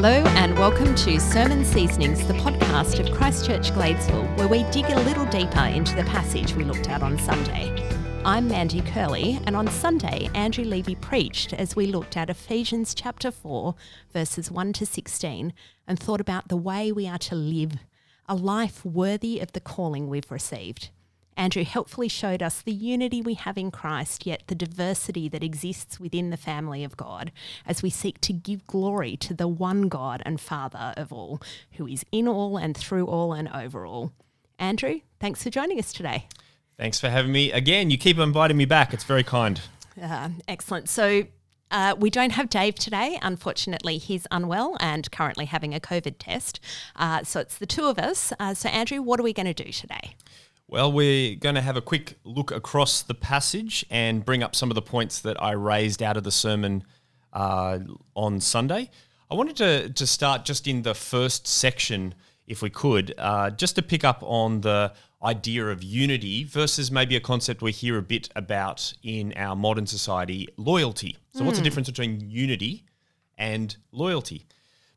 Hello, and welcome to Sermon Seasonings, the podcast of Christchurch Gladesville, where we dig a little deeper into the passage we looked at on Sunday. I'm Mandy Curley, and on Sunday, Andrew Levy preached as we looked at Ephesians chapter 4, verses 1 to 16, and thought about the way we are to live a life worthy of the calling we've received. Andrew helpfully showed us the unity we have in Christ, yet the diversity that exists within the family of God as we seek to give glory to the one God and Father of all, who is in all and through all and over all. Andrew, thanks for joining us today. Thanks for having me again. You keep inviting me back. It's very kind. Uh, excellent. So, uh, we don't have Dave today. Unfortunately, he's unwell and currently having a COVID test. Uh, so it's the two of us. Uh, so, Andrew, what are we going to do today? Well, we're going to have a quick look across the passage and bring up some of the points that I raised out of the sermon uh, on Sunday. I wanted to, to start just in the first section, if we could, uh, just to pick up on the idea of unity versus maybe a concept we hear a bit about in our modern society loyalty. So, mm. what's the hmm. difference between unity and loyalty?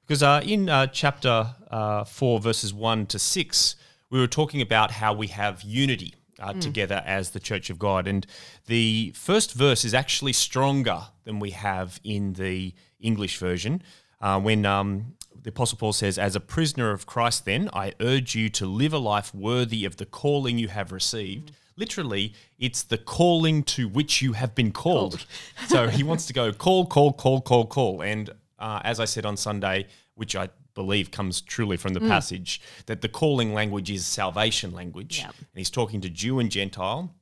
Because uh, in uh, chapter uh, 4, verses 1 to 6, we were talking about how we have unity uh, mm. together as the Church of God. And the first verse is actually stronger than we have in the English version. Uh, when um, the Apostle Paul says, As a prisoner of Christ, then, I urge you to live a life worthy of the calling you have received. Mm. Literally, it's the calling to which you have been called. so he wants to go call, call, call, call, call. And uh, as I said on Sunday, which I believe comes truly from the mm. passage, that the calling language is salvation language. Yep. And he's talking to Jew and Gentile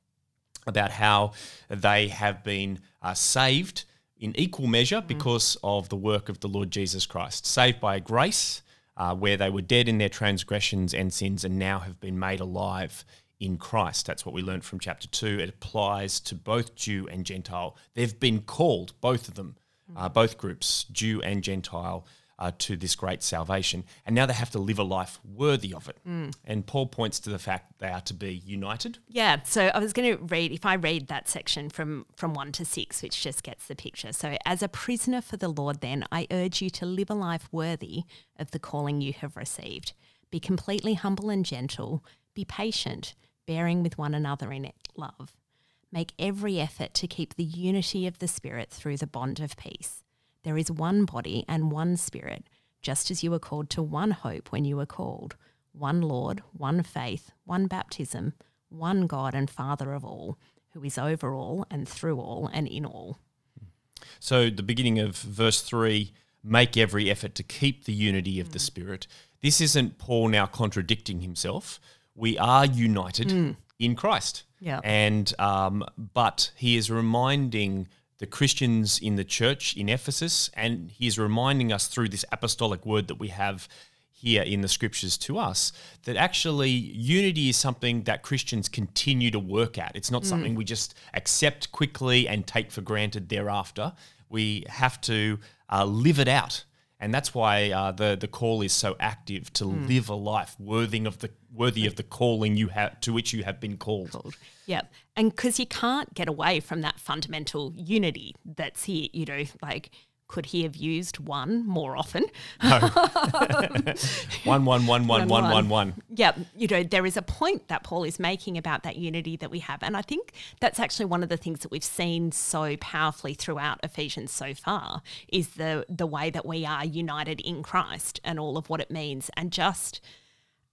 about how they have been uh, saved in equal measure mm. because of the work of the Lord Jesus Christ. Saved by grace, uh, where they were dead in their transgressions and sins and now have been made alive in Christ. That's what we learned from chapter 2. It applies to both Jew and Gentile. They've been called, both of them, uh, both groups, Jew and Gentile, uh, to this great salvation. And now they have to live a life worthy of it. Mm. And Paul points to the fact they are to be united. Yeah. So I was going to read, if I read that section from, from one to six, which just gets the picture. So, as a prisoner for the Lord, then, I urge you to live a life worthy of the calling you have received. Be completely humble and gentle. Be patient, bearing with one another in love. Make every effort to keep the unity of the Spirit through the bond of peace. There is one body and one spirit, just as you were called to one hope when you were called, one Lord, one faith, one baptism, one God and Father of all, who is over all and through all and in all. So, the beginning of verse 3 make every effort to keep the unity of mm. the Spirit. This isn't Paul now contradicting himself. We are united mm. in Christ. Yeah. And, um, but he is reminding the Christians in the church in Ephesus, and he's reminding us through this apostolic word that we have here in the scriptures to us that actually unity is something that Christians continue to work at. It's not mm. something we just accept quickly and take for granted thereafter. We have to uh, live it out and that's why uh, the the call is so active to mm. live a life worthy of the worthy of the calling you have to which you have been called. called. Yeah, and because you can't get away from that fundamental unity that's here. You know, like could he have used one more often? No. one, one, one, one, one, one, one. Yeah, you know, there is a point that Paul is making about that unity that we have. And I think that's actually one of the things that we've seen so powerfully throughout Ephesians so far is the the way that we are united in Christ and all of what it means. And just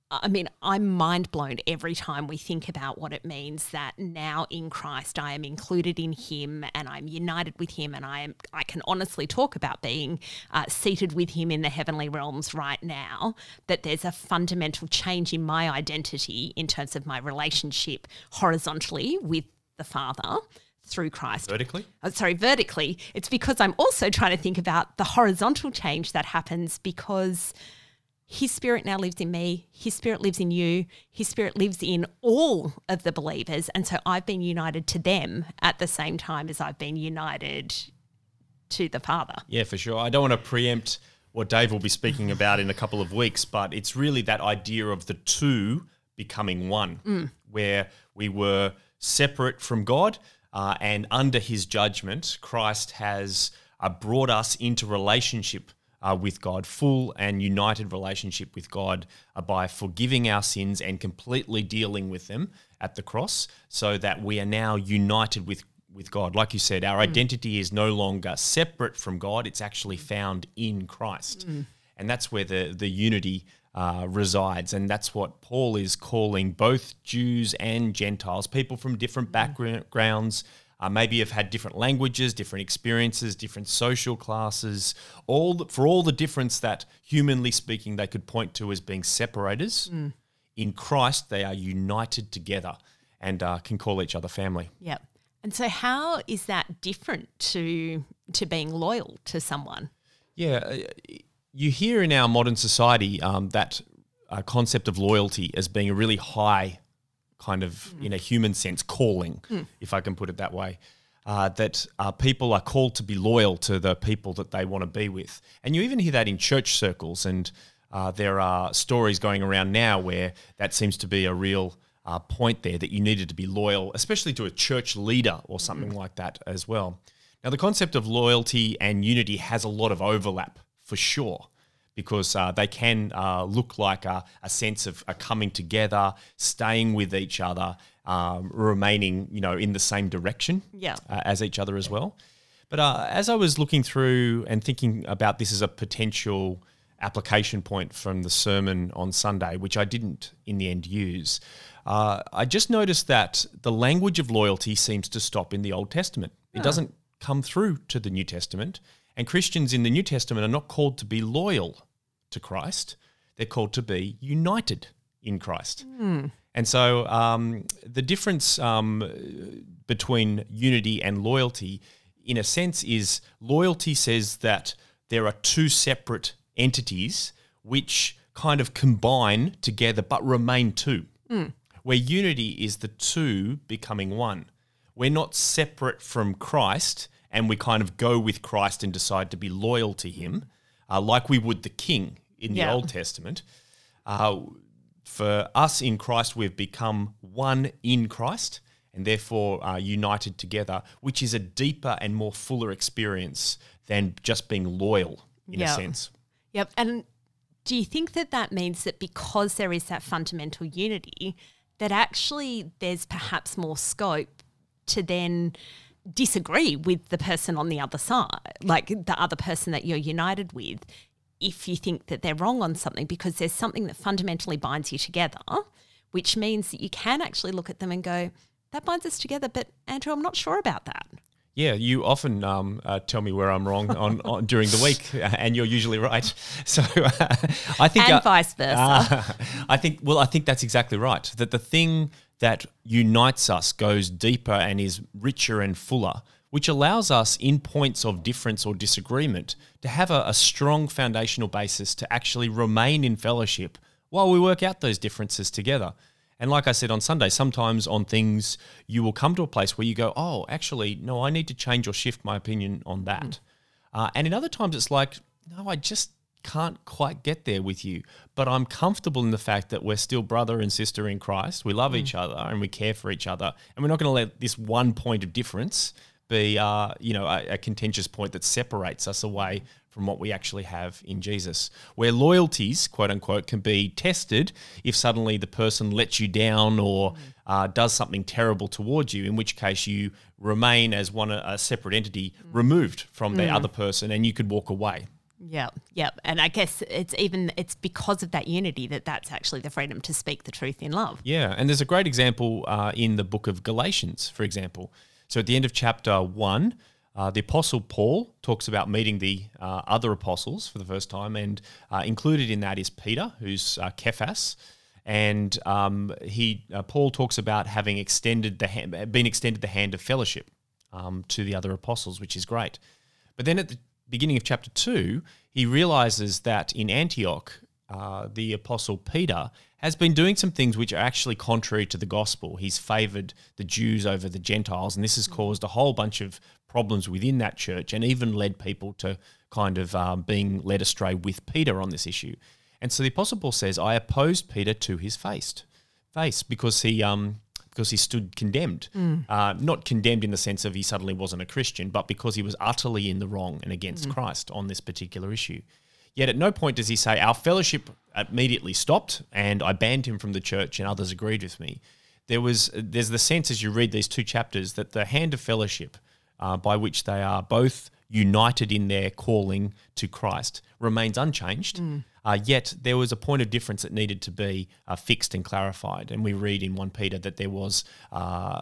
I mean, I'm mind blown every time we think about what it means that now in Christ I am included in Him and I'm united with Him, and I am I can honestly talk about being uh, seated with Him in the heavenly realms right now. That there's a fundamental change in my identity in terms of my relationship horizontally with the Father through Christ. Vertically? Oh, sorry, vertically. It's because I'm also trying to think about the horizontal change that happens because his spirit now lives in me. His spirit lives in you. His spirit lives in all of the believers. And so I've been united to them at the same time as I've been united to the Father. Yeah, for sure. I don't want to preempt what Dave will be speaking about in a couple of weeks, but it's really that idea of the two becoming one, mm. where we were separate from God uh, and under his judgment, Christ has uh, brought us into relationship uh, with God, full and united relationship with God uh, by forgiving our sins and completely dealing with them at the cross, so that we are now united with with God. Like you said, our identity is no longer separate from God; it's actually found in Christ, and that's where the the unity. Uh, resides, and that's what Paul is calling both Jews and Gentiles, people from different backgrounds, uh, maybe have had different languages, different experiences, different social classes, all the, for all the difference that humanly speaking they could point to as being separators. In Christ, they are united together and uh, can call each other family. Yeah. And so how is that different to to being loyal to someone? Yeah, uh, you hear in our modern society um, that uh, concept of loyalty as being a really high kind of, in a human sense, calling, if I can put it that way. Uh, that uh, people are called to be loyal to the people that they want to be with. And you even hear that in church circles. And uh, there are stories going around now where that seems to be a real uh, point there that you needed to be loyal, especially to a church leader or something like that as well. Now, the concept of loyalty and unity has a lot of overlap for sure because uh, they can uh, look like a, a sense of a coming together, staying with each other, um, remaining, you know, in the same direction Yeah. uh, as each other as well. But uh, as I was looking through and thinking about this as a potential application point from the sermon on Sunday, which I didn't in the end use, uh, I just noticed that the language of loyalty seems to stop in the Old Testament. It doesn't come through to the New Testament. And Christians in the New Testament are not called to be loyal to Christ, they're called to be united in Christ. And so um, the difference um, between unity and loyalty, in a sense, is loyalty says that there are two separate entities which kind of combine together but remain two. Where unity is the two becoming one. We're not separate from Christ and we kind of go with Christ and decide to be loyal to him, uh, like we would the king in the Yeah. Old Testament. Uh, for us in Christ, we've become one in Christ and therefore uh, united together, which is a deeper and more fuller experience than just being loyal in Yeah. a sense. Yep. And do you think that that means that because there is that fundamental unity, that actually there's perhaps more scope to then disagree with the person on the other side, like the other person that you're united with, if you think that they're wrong on something, because there's something that fundamentally binds you together, which means that you can actually look at them and go, that binds us together, but Andrew, I'm not sure about that. Yeah, you often um, uh, tell me where I'm wrong on, on during the week, and you're usually right. So uh, I think, And uh, vice versa. I think, well, I think that's exactly right. That the thing that unites us goes deeper and is richer and fuller, which allows us, in points of difference or disagreement, to have a, a strong foundational basis to actually remain in fellowship while we work out those differences together. And like I said on Sunday, sometimes on things you will come to a place where you go, oh, actually, no, I need to change or shift my opinion on that. Uh, and in other times, it's like, no, I just can't quite get there with you. But I'm comfortable in the fact that we're still brother and sister in Christ. We love each other and we care for each other. And we're not going to let this one point of difference be, uh, you know, a, a contentious point that separates us away from what we actually have in Jesus. Where loyalties, quote unquote, can be tested if suddenly the person lets you down or uh, does something terrible towards you, in which case you remain as one a separate entity removed from the other person and you could walk away. Yeah, yeah, and I guess it's even it's because of that unity that that's actually the freedom to speak the truth in love. Yeah, and there's a great example uh, in the book of Galatians, for example. So at the end of chapter one, uh, the apostle Paul talks about meeting the uh, other apostles for the first time, and uh, included in that is Peter, who's uh, Cephas, and um, he uh, Paul talks about having extended the hand, been extended the hand of fellowship um, to the other apostles, which is great. But then at the beginning of chapter 2, he realizes that in Antioch, uh, the apostle Peter has been doing some things which are actually contrary to the gospel. He's favored the Jews over the Gentiles, and this has caused a whole bunch of problems within that church and even led people to kind of um, being led astray with Peter on this issue. And so the apostle Paul says, I opposed Peter to his face, face because he um, because he stood condemned. Uh, not condemned in the sense of he suddenly wasn't a Christian, but because he was utterly in the wrong and against Christ on this particular issue. Yet at no point does he say, Our fellowship immediately stopped and I banned him from the church and others agreed with me. There was there's the sense as you read these two chapters that the hand of fellowship uh, by which they are both united in their calling to Christ remains unchanged. Mm. Uh, yet there was a point of difference that needed to be uh, fixed and clarified. And we read in 1 Peter that there was uh,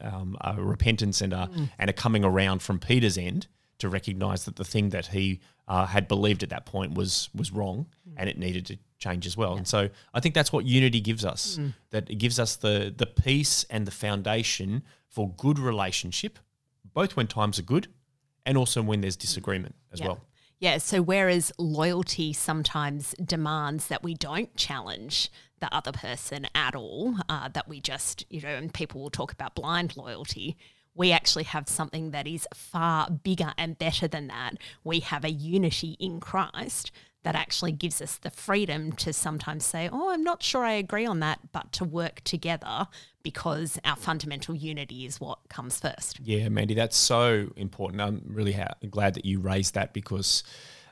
um, a repentance and a, mm. and a coming around from Peter's end to recognize that the thing that he uh, had believed at that point was was wrong mm. and it needed to change as well. Yeah. And so I think that's what unity gives us. Mm. That it gives us the the peace and the foundation for good relationship, both when times are good and also when there's disagreement as yeah. well. Yeah, so whereas loyalty sometimes demands that we don't challenge the other person at all, uh, that we just, you know, and people will talk about blind loyalty, we actually have something that is far bigger and better than that. We have a unity in Christ that actually gives us the freedom to sometimes say, Oh, I'm not sure I agree on that, but to work together because our fundamental unity is what comes first. Yeah, Mandy, that's so important. I'm really ha- glad that you raised that because,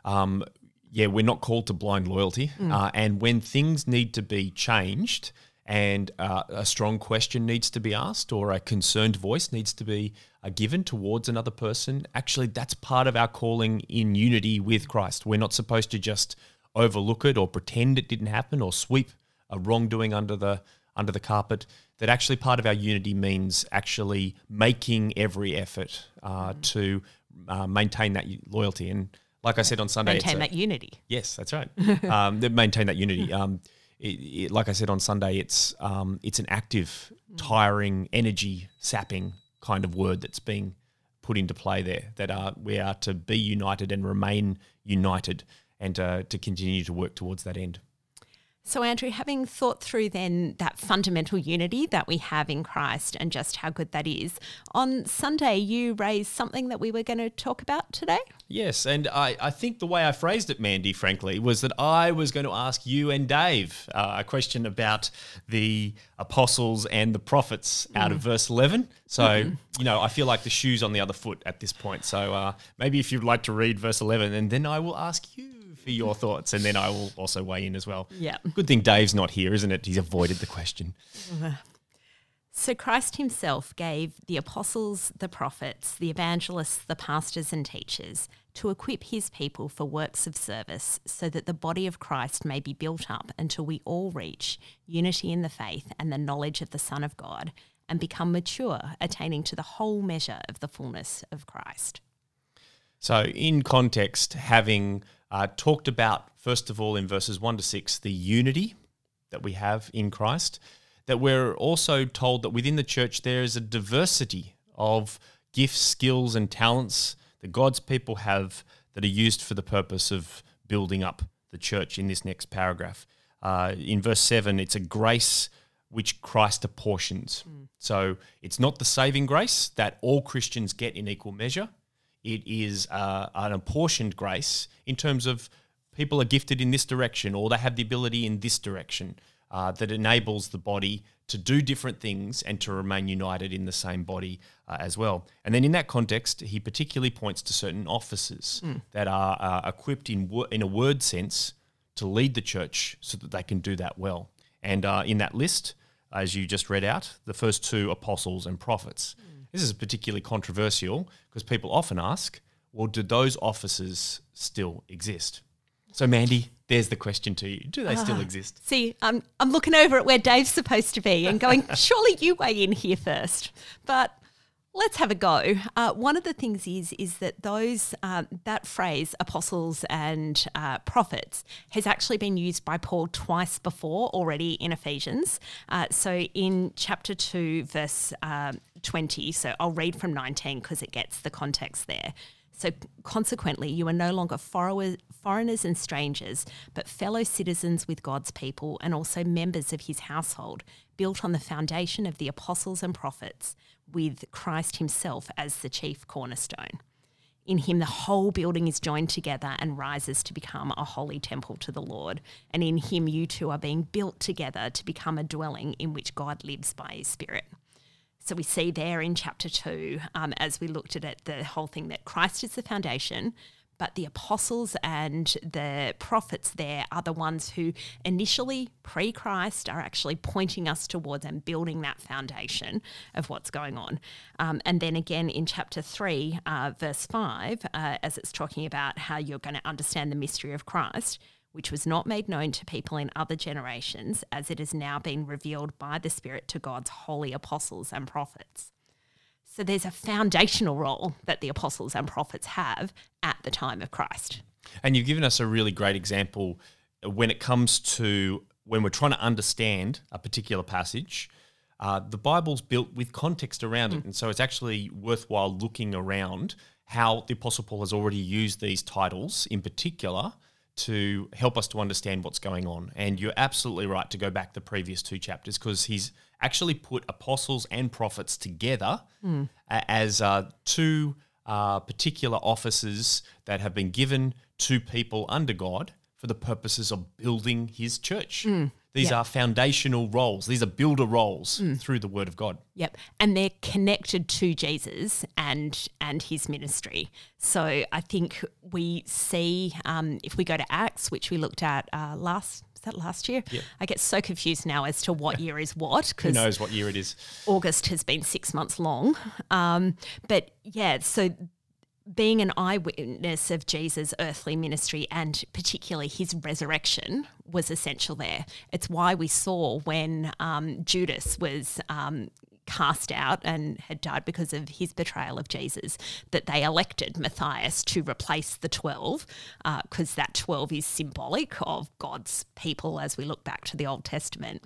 um, yeah, we're not called to blind loyalty. Mm. Uh, and when things need to be changed, and uh, a strong question needs to be asked or a concerned voice needs to be uh, given towards another person, actually, that's part of our calling in unity with Christ. We're not supposed to just overlook it or pretend it didn't happen or sweep a wrongdoing under the under the carpet. That actually part of our unity means actually making every effort uh, mm. to uh, maintain that loyalty. And like I said on Sunday, maintain that a, unity. Yes, that's right. um, maintain that unity. Um, it, it, like I said on Sunday, it's um, it's an active, tiring, energy sapping kind of word that's being put into play there. That are we are to be united and remain united, and uh, to continue to work towards that end. So, Andrew, having thought through then that fundamental unity that we have in Christ and just how good that is, on Sunday you raised something that we were going to talk about today? Yes, and I, I think the way I phrased it, Mandy, frankly, was that I was going to ask you and Dave uh, a question about the apostles and the prophets out of mm. verse 11. So, mm-hmm. you know, I feel like the shoe's on the other foot at this point. So uh, maybe if you'd like to read verse 11, and then I will ask you for your thoughts, and then I will also weigh in as well. Yeah. Good thing Dave's not here, isn't it? He's avoided the question. So Christ himself gave the apostles, the prophets, the evangelists, the pastors, and teachers to equip his people for works of service so that the body of Christ may be built up until we all reach unity in the faith and the knowledge of the Son of God and become mature, attaining to the whole measure of the fullness of Christ. So, in context, having uh, talked about, first of all, in verses 1 to 6, the unity that we have in Christ, that we're also told that within the church there is a diversity of gifts, skills, and talents that God's people have that are used for the purpose of building up the church in this next paragraph. Uh, in verse 7, it's a grace which Christ apportions. Mm. So it's not the saving grace that all Christians get in equal measure. It is uh, an apportioned grace in terms of people are gifted in this direction or they have the ability in this direction uh, that enables the body to do different things and to remain united in the same body uh, as well. And then in that context, he particularly points to certain offices mm. that are uh, equipped in, wo- in a word sense to lead the church so that they can do that well. And uh, in that list, as you just read out, the first two apostles and prophets. Mm. This is particularly controversial because people often ask, well, do those offices still exist? So, Mandy, there's the question to you. Do they still ah, exist? See, I'm, I'm looking over at where Dave's supposed to be and going, surely you weigh in here first. But let's have a go. Uh, one of the things is is that those uh, that phrase apostles and uh, prophets has actually been used by Paul twice before already in Ephesians. Uh, so in chapter two, verse um, twenty. So I'll read from nineteen because it gets the context there. So consequently, you are no longer foreigners and strangers, but fellow citizens with God's people and also members of his household, built on the foundation of the apostles and prophets, with Christ himself as the chief cornerstone. In him, the whole building is joined together and rises to become a holy temple to the Lord. And in him, you two are being built together to become a dwelling in which God lives by his Spirit. So we see there in chapter two, um, as we looked at it, the whole thing that Christ is the foundation, but the apostles and the prophets there are the ones who initially, pre Christ, are actually pointing us towards and building that foundation of what's going on. Um, and then again in chapter 3, uh, verse 5, uh, as it's talking about how you're going to understand the mystery of Christ which was not made known to people in other generations, as it has now been revealed by the Spirit to God's holy apostles and prophets. So there's a foundational role that the apostles and prophets have at the time of Christ. And you've given us a really great example when it comes to when we're trying to understand a particular passage. Uh, the Bible's built with context around mm. it. And so it's actually worthwhile looking around how the Apostle Paul has already used these titles in particular to help us to understand what's going on. And you're absolutely right to go back the previous two chapters because he's actually put apostles and prophets together mm. as uh, two uh, particular offices that have been given to people under God for the purposes of building his church. Mm. These yep. are foundational roles. These are builder roles mm. through the word of God. Yep. And they're connected to Jesus and and his ministry. So I think we see um, if we go to Acts, which we looked at uh, last was that last year? Yep. I get so confused now as to what year is what. Who knows what year it is? August has been six months long. Um, but yeah, so being an eyewitness of Jesus' earthly ministry and particularly his resurrection was essential there. It's why we saw when um, Judas was um, cast out and had died because of his betrayal of Jesus, that they elected Matthias to replace the 12, because uh, that 12 is symbolic of God's people as we look back to the Old Testament.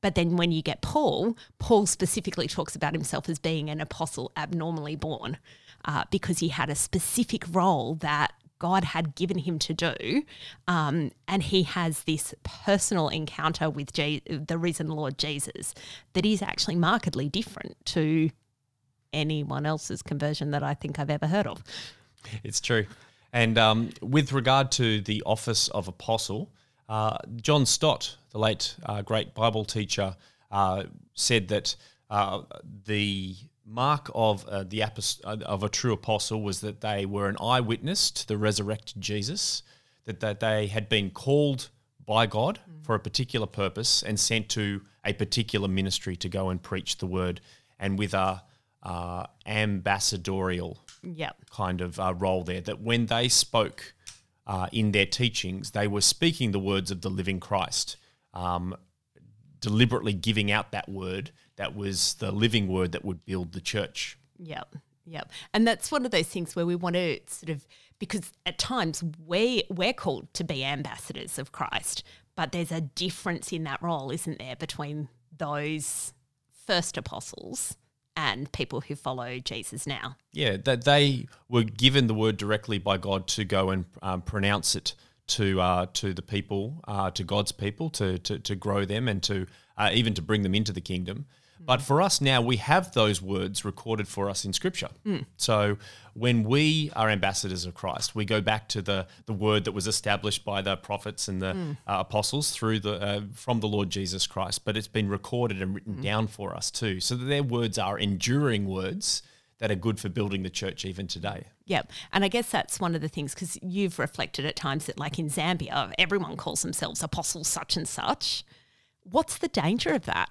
But then when you get Paul, Paul specifically talks about himself as being an apostle abnormally born uh, because he had a specific role that God had given him to do. Um, and he has this personal encounter with Je- the risen Lord Jesus that is actually markedly different to anyone else's conversion that I think I've ever heard of. It's true. And um, with regard to the office of apostle, uh, John Stott, the late uh, great Bible teacher, uh, said that uh, the mark of uh, the apost- uh, of a true apostle was that they were an eyewitness to the resurrected Jesus, that, that they had been called by God mm. for a particular purpose and sent to a particular ministry to go and preach the word, and with a uh, ambassadorial yep. kind of uh, role there. That when they spoke uh, in their teachings, they were speaking the words of the living Christ, um, deliberately giving out that word that was the living word that would build the church. Yep. Yep. And that's one of those things where we want to sort of because at times we we're called to be ambassadors of Christ, but there's a difference in that role, isn't there, between those first apostles and people who follow Jesus now. Yeah, that they were given the word directly by God to go and um, pronounce it to uh, to the people, uh, to God's people, to, to to grow them and to uh, even to bring them into the kingdom. But for us now, we have those words recorded for us in Scripture. Mm. So when we are ambassadors of Christ, we go back to the the word that was established by the prophets and the mm. uh, apostles through the uh, from the Lord Jesus Christ. But it's been recorded and written mm. down for us too, so that their words are enduring words that are good for building the church even today. Yep. And I guess that's one of the things because you've reflected at times that, like in Zambia, everyone calls themselves apostles such and such. What's the danger of that?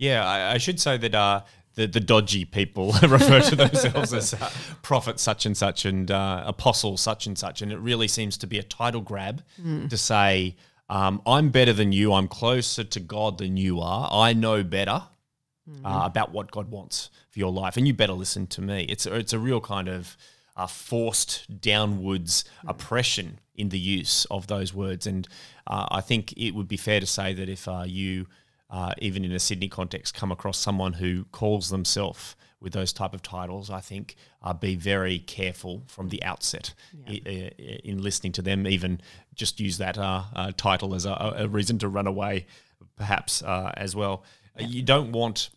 Yeah, I, I should say that uh, the, the dodgy people refer to themselves as uh, prophet such and such and uh, apostle such and such. And it really seems to be a title grab mm. to say, um, I'm better than you. I'm closer to God than you are. I know better mm. uh, about what God wants for your life. And you better listen to me. It's, it's a real kind of uh, forced downwards mm. oppression in the use of those words. And uh, I think it would be fair to say that if uh, you uh, even in a Sydney context, come across someone who calls themselves with those type of titles, I think uh, be very careful from the outset yeah. in, in, listening to them. Even just use that uh, uh, title as a, a, reason to run away, perhaps uh, as well. Yeah. You don't want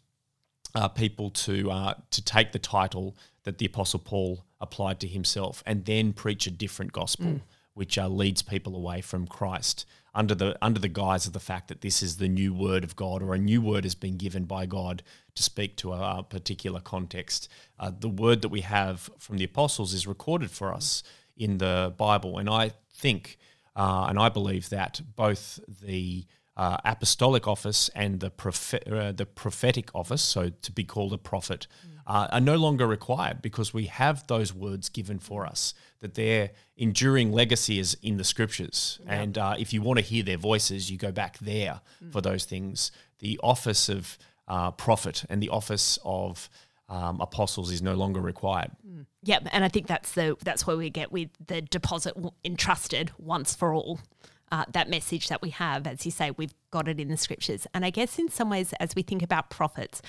uh, people to to take the title that the Apostle Paul applied to himself and then preach a different gospel, mm. which leads people away from Christ under the under the guise of the fact that this is the new word of God or a new word has been given by God to speak to a, particular context. Uh, the word that we have from the apostles is recorded for us in the Bible. And I think uh, and I believe that both the uh, apostolic office and the uh, the prophetic office, so to be called a prophet, uh, are no longer required because we have those words given for us. That their enduring legacy is in the scriptures, and uh, if you want to hear their voices, you go back there mm. for those things. The office of uh, prophet and the office of um, apostles is no longer required. Mm. Yep, and I think that's the that's where we get with the deposit entrusted once for all. Uh, that message that we have, as you say, we've got it in the scriptures. And I guess in some ways, as we think about prophets,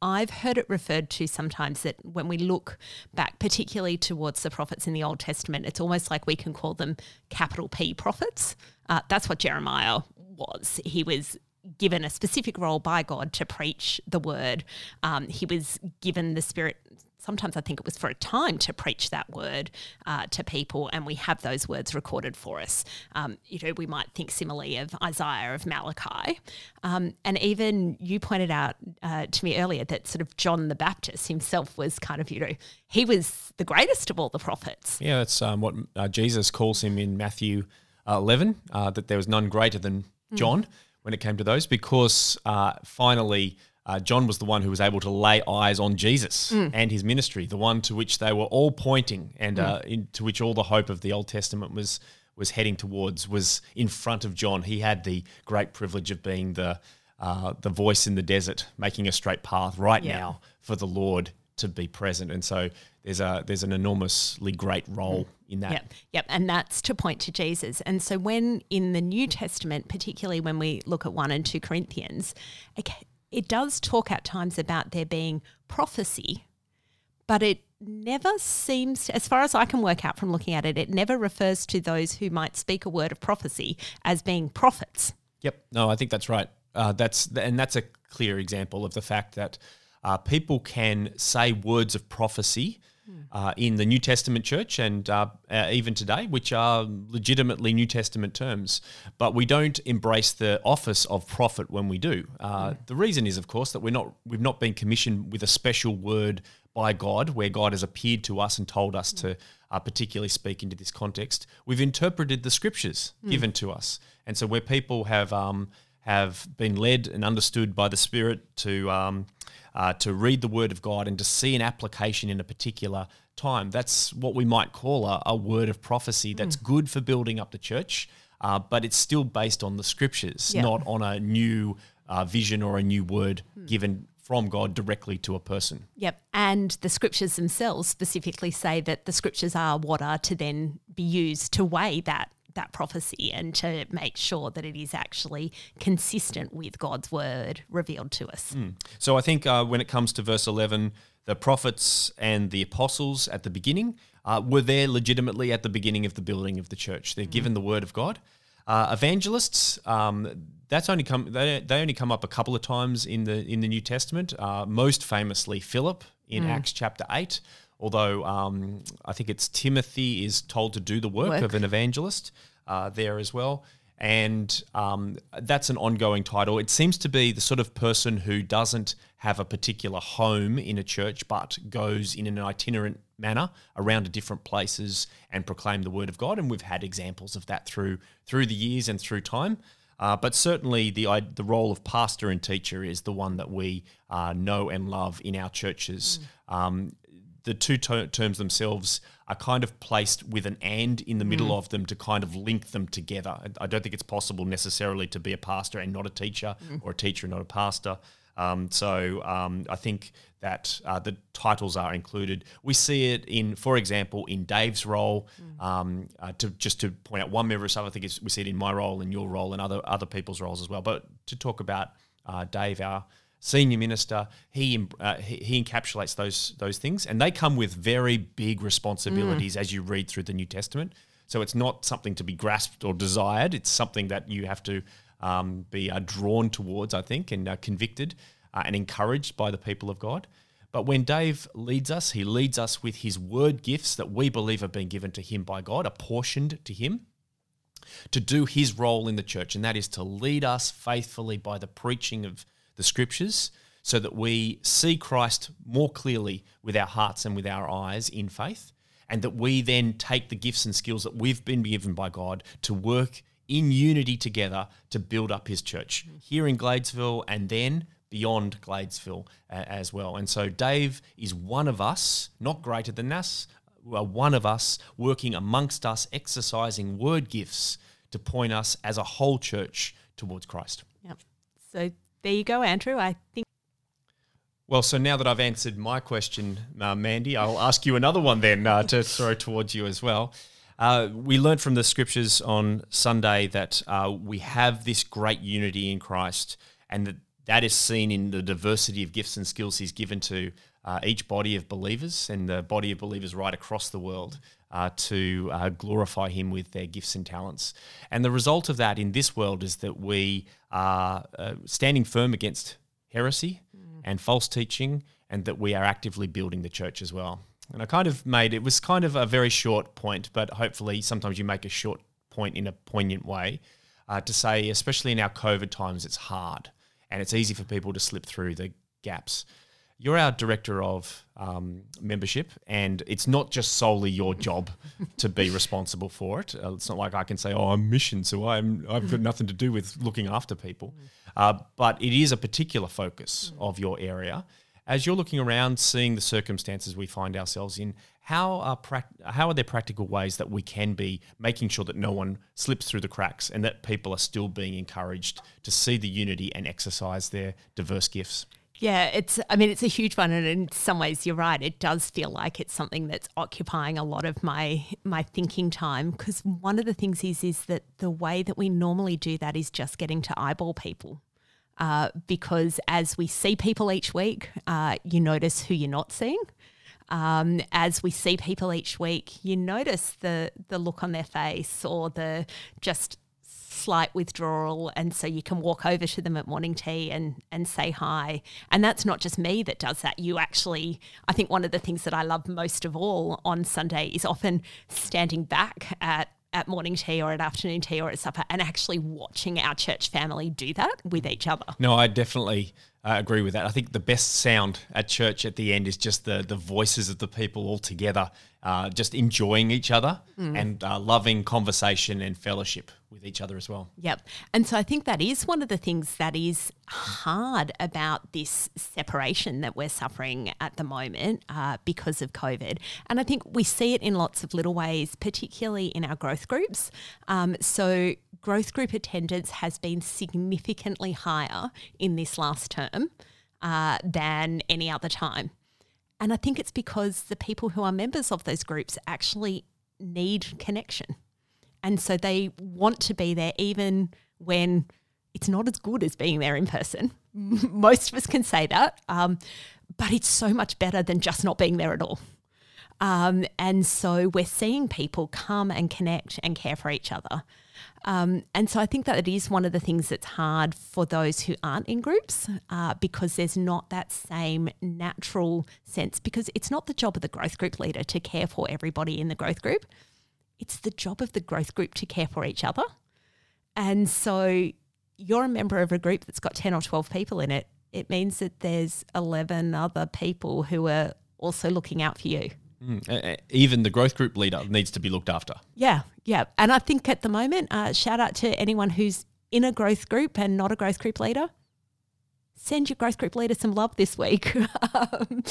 I've heard it referred to sometimes that when we look back, particularly towards the prophets in the Old Testament, it's almost like we can call them capital P prophets. Uh, that's what Jeremiah was. He was given a specific role by God to preach the word. Um, he was given the Spirit. Sometimes I think it was for a time to preach that word uh, to people, and we have those words recorded for us. Um, you know, we might think similarly of Isaiah, of Malachi, um, and even you pointed out uh, to me earlier that sort of John the Baptist himself was kind of, you know, he was the greatest of all the prophets. Yeah, that's um, what uh, Jesus calls him in Matthew uh, 11, uh, that there was none greater than mm. John. Mm when it came to those because uh, finally uh, John was the one who was able to lay eyes on Jesus mm. and his ministry, the one to which they were all pointing and mm. uh, in, to which all the hope of the Old Testament was was heading towards. Was in front of John. He had the great privilege of being the uh, the voice in the desert, making a straight path right yeah. now for the Lord to be present. And so there's a there's an enormously great role in that. Yep, yep, and that's to point to Jesus. And so when in the New Testament, particularly when we look at one and two Corinthians, it, does talk at times about there being prophecy, but it never seems, as far as I can work out from looking at it, it never refers to those who might speak a word of prophecy as being prophets. Yep, no, I think that's right. Uh, that's and that's a clear example of the fact that uh, people can say words of prophecy uh, in the New Testament church and uh, uh, even today, which are legitimately New Testament terms. But we don't embrace the office of prophet when we do. Uh, the reason is, of course, that we're not we've not been commissioned with a special word by God, where God has appeared to us and told us to uh, particularly speak into this context. We've interpreted the scriptures mm. given to us, and so where people have um, have been led and understood by the Spirit to um, uh, to read the Word of God and to see an application in a particular time. That's what we might call a, a word of prophecy that's mm. good for building up the church, uh, but it's still based on the Scriptures, yeah. not on a new uh, vision or a new word mm. given from God directly to a person. Yep. And the scriptures themselves specifically say that the scriptures are what are to then be used to weigh that that prophecy and to make sure that it is actually consistent with God's word revealed to us. Mm. So I think uh, when it comes to verse 11, the prophets and the apostles at the beginning uh, were there legitimately at the beginning of the building of the church. They're mm. given the word of God. Uh, evangelists, um, that's only come they, they only come up a couple of times in the in the New Testament. Uh, most famously, Philip in mm. Acts chapter eight although um, I think it's Timothy is told to do the work, work. of an evangelist uh, there as well. And um, that's an ongoing title. It seems to be the sort of person who doesn't have a particular home in a church, but goes in an itinerant manner around to different places and proclaim the word of God. And we've had examples of that through through the years and through time. Uh, but certainly, the the role of pastor and teacher is the one that we uh, know and love in our churches. Mm. Um, the two ter- terms themselves are kind of placed with an and in the middle mm. of them to kind of link them together. I don't think it's possible necessarily to be a pastor and not a teacher, mm. or a teacher and not a pastor. Um, so um, I think that uh, the titles are included. We see it in, for example, in Dave's role. Mm. Um, uh, to just to point out one member of staff, I think we see it in my role, in your role, and other other people's roles as well. But to talk about uh, Dave, our senior minister. He, uh, he, encapsulates those those things, and they come with very big responsibilities mm. as you read through the New Testament. So it's not something to be grasped or desired. It's something that you have to um, be uh, drawn towards, I think, and uh, convicted uh, and encouraged by the people of God. But when Dave leads us, he leads us with his word gifts that we believe have been given to him by God, apportioned to him to do his role in the church, and that is to lead us faithfully by the preaching of the scriptures so that we see Christ more clearly with our hearts and with our eyes in faith. and that we then take the gifts and skills that we've been given by God to work in unity together to build up his church here in Gladesville and then beyond Gladesville uh, as well. And so Dave is one of us, not greater than us, one of us working amongst us, exercising word gifts to point us as a whole church towards Christ. Yep. So there you go, Andrew. I think. Well, so now that I've answered my question, uh, Mandy, I'll ask you another one then uh, to throw towards you as well. Uh, we learned from the scriptures on Sunday that uh, we have this great unity in Christ, and that that is seen in the diversity of gifts and skills He's given to uh, each body of believers and the body of believers right across the world uh, to uh, glorify Him with their gifts and talents. And the result of that in this world is that we are uh, standing firm against heresy mm. and false teaching, and that we are actively building the church as well. And I kind of made it was kind of a very short point, but hopefully sometimes you make a short point in a poignant way uh, to say, especially in our COVID times, it's hard and it's easy for people to slip through the gaps. You're our director of um, membership, and it's not just solely your job to be responsible for it. Uh, it's not like I can say, "Oh, I'm mission, so I'm I've got nothing to do with looking after people," uh, but it is a particular focus of your area as you're looking around, seeing the circumstances we find ourselves in, how are how are there practical ways that we can be making sure that no one slips through the cracks and that people are still being encouraged to see the unity and exercise their diverse gifts? Yeah, it's I mean it's a huge one and in some ways you're right. It does feel like it's something that's occupying a lot of my my thinking time because one of the things is is that the way that we normally do that is just getting to eyeball people. Uh, because as we see people each week, uh, you notice who you're not seeing. Um, as we see people each week, you notice the the look on their face or the just slight withdrawal. And so you can walk over to them at morning tea and and say hi. And that's not just me that does that. You actually i think one of the things that i love most of all on sunday is often standing back at at morning tea or at afternoon tea or at supper and actually watching our church family do that with each other. No, I definitely uh, agree with that. I think the best sound at church at the end is just the the voices of the people all together, uh, just enjoying each other mm. and uh, loving conversation and fellowship with each other as well. Yep. And so I think that is one of the things that is hard about this separation that we're suffering at the moment uh, because of COVID. And I think we see it in lots of little ways, particularly in our growth groups. Um, so growth group attendance has been significantly higher in this last term uh, than any other time. And I think it's because the people who are members of those groups actually need connection. And so they want to be there even when it's not as good as being there in person. Most of us can say that. Um, but it's so much better than just not being there at all. Um, and so we're seeing people come and connect and care for each other. Um, and so I think that it is one of the things that's hard for those who aren't in groups uh, because there's not that same natural sense, because it's not the job of the growth group leader to care for everybody in the growth group it's the job of the growth group to care for each other. And so you're a member of a group that's got 10 or 12 people in it. It means that there's 11 other people who are also looking out for you. Mm, even the growth group leader needs to be looked after. Yeah, yeah. And I think at the moment, uh, shout out to anyone who's in a growth group and not a growth group leader. Send your growth group leader some love this week. um,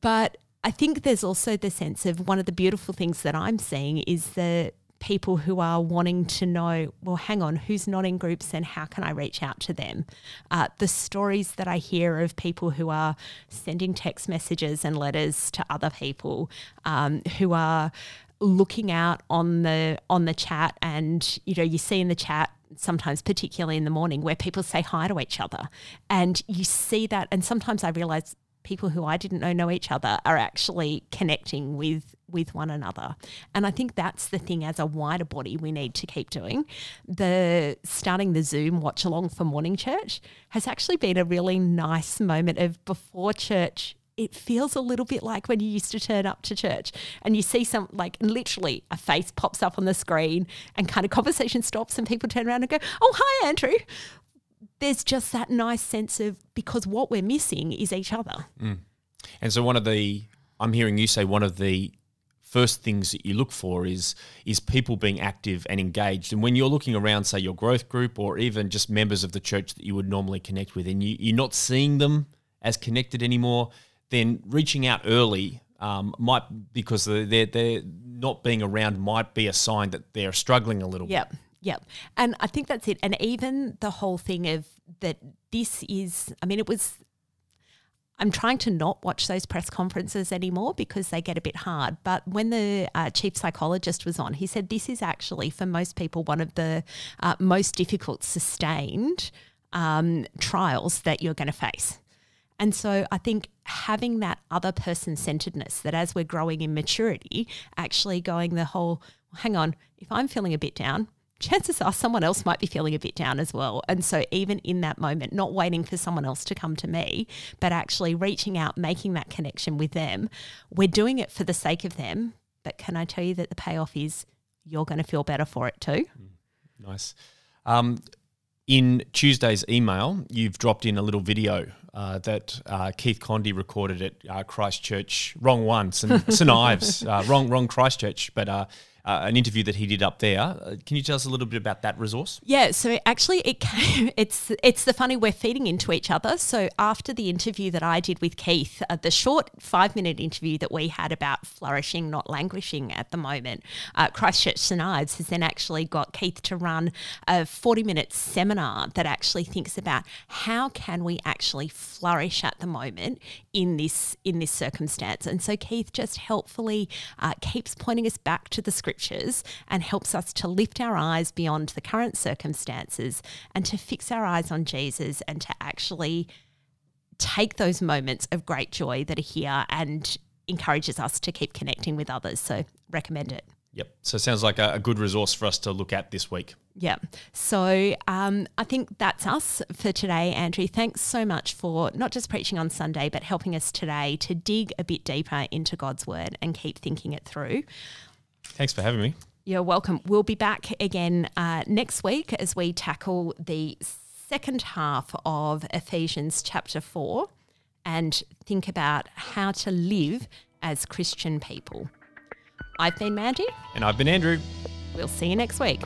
but I think there's also the sense of one of the beautiful things that I'm seeing is the people who are wanting to know, well, hang on, who's not in groups and how can I reach out to them? Uh, the stories that I hear of people who are sending text messages and letters to other people um, who are looking out on the on the chat and you know you see in the chat sometimes particularly in the morning where people say hi to each other and you see that and sometimes i realize people who I didn't know know each other are actually connecting with with one another. And I think that's the thing as a wider body we need to keep doing. The starting the Zoom watch along for morning church has actually been a really nice moment of before church it feels a little bit like when you used to turn up to church and you see some like literally a face pops up on the screen and kind of conversation stops and people turn around and go, Oh, hi, Andrew there's just that nice sense of because what we're missing is each other. Mm. And so, one of the, I'm hearing you say one of the first things that you look for is is people being active and engaged. And when you're looking around, say your growth group or even just members of the church that you would normally connect with, and you, you're not seeing them as connected anymore, then reaching out early um, might because they're they're not being around might be a sign that they're struggling a little. Bit. Yep. Yep. And I think that's it. And even the whole thing of that this is, I mean, it was I'm trying to not watch those press conferences anymore because they get a bit hard. But when the uh, chief psychologist was on, he said this is actually, for most people, one of the uh, most difficult sustained um, trials that you're going to face. And so I think having that other person centeredness, that as we're growing in maturity, actually going the whole, hang on, if I'm feeling a bit down, chances are someone else might be feeling a bit down as well. And so, even in that moment, not waiting for someone else to come to me, but actually reaching out, making that connection with them, we're doing it for the sake of them. But can I tell you that the payoff is you're going to feel better for it too? Mm, nice. Um, in Tuesday's email, you've dropped in a little video uh, that uh, Keith Condie recorded at uh, Christchurch. Wrong one, St, St Ives. Uh, wrong, wrong Christchurch. But uh, an interview that he did up there. Uh, can you tell us a little bit about that resource? Yeah, so actually, it came, it's it's the funny we're feeding into each other. So after the interview that I did with Keith, uh, the short five minute interview that we had about flourishing, not languishing at the moment, uh, Christchurch St Ives has then actually got Keith to run a forty minute seminar that actually thinks about how can we actually flourish at the moment in this in this circumstance. And so Keith just helpfully uh, keeps pointing us back to the script scriptures and helps us to lift our eyes beyond the current circumstances and to fix our eyes on Jesus and to actually take those moments of great joy that are here and encourages us to keep connecting with others. So, recommend it. Yep. So, it sounds like a, a good resource for us to look at this week. Yeah. So um, I think that's us for today, Andrew. Thanks so much for not just preaching on Sunday, but helping us today to dig a bit deeper into God's word and keep thinking it through. Thanks for having me. You're welcome. We'll be back again uh, next week as we tackle the second half of Ephesians chapter 4 and think about how to live as Christian people. I've been Mandy. And I've been Andrew. We'll see you next week.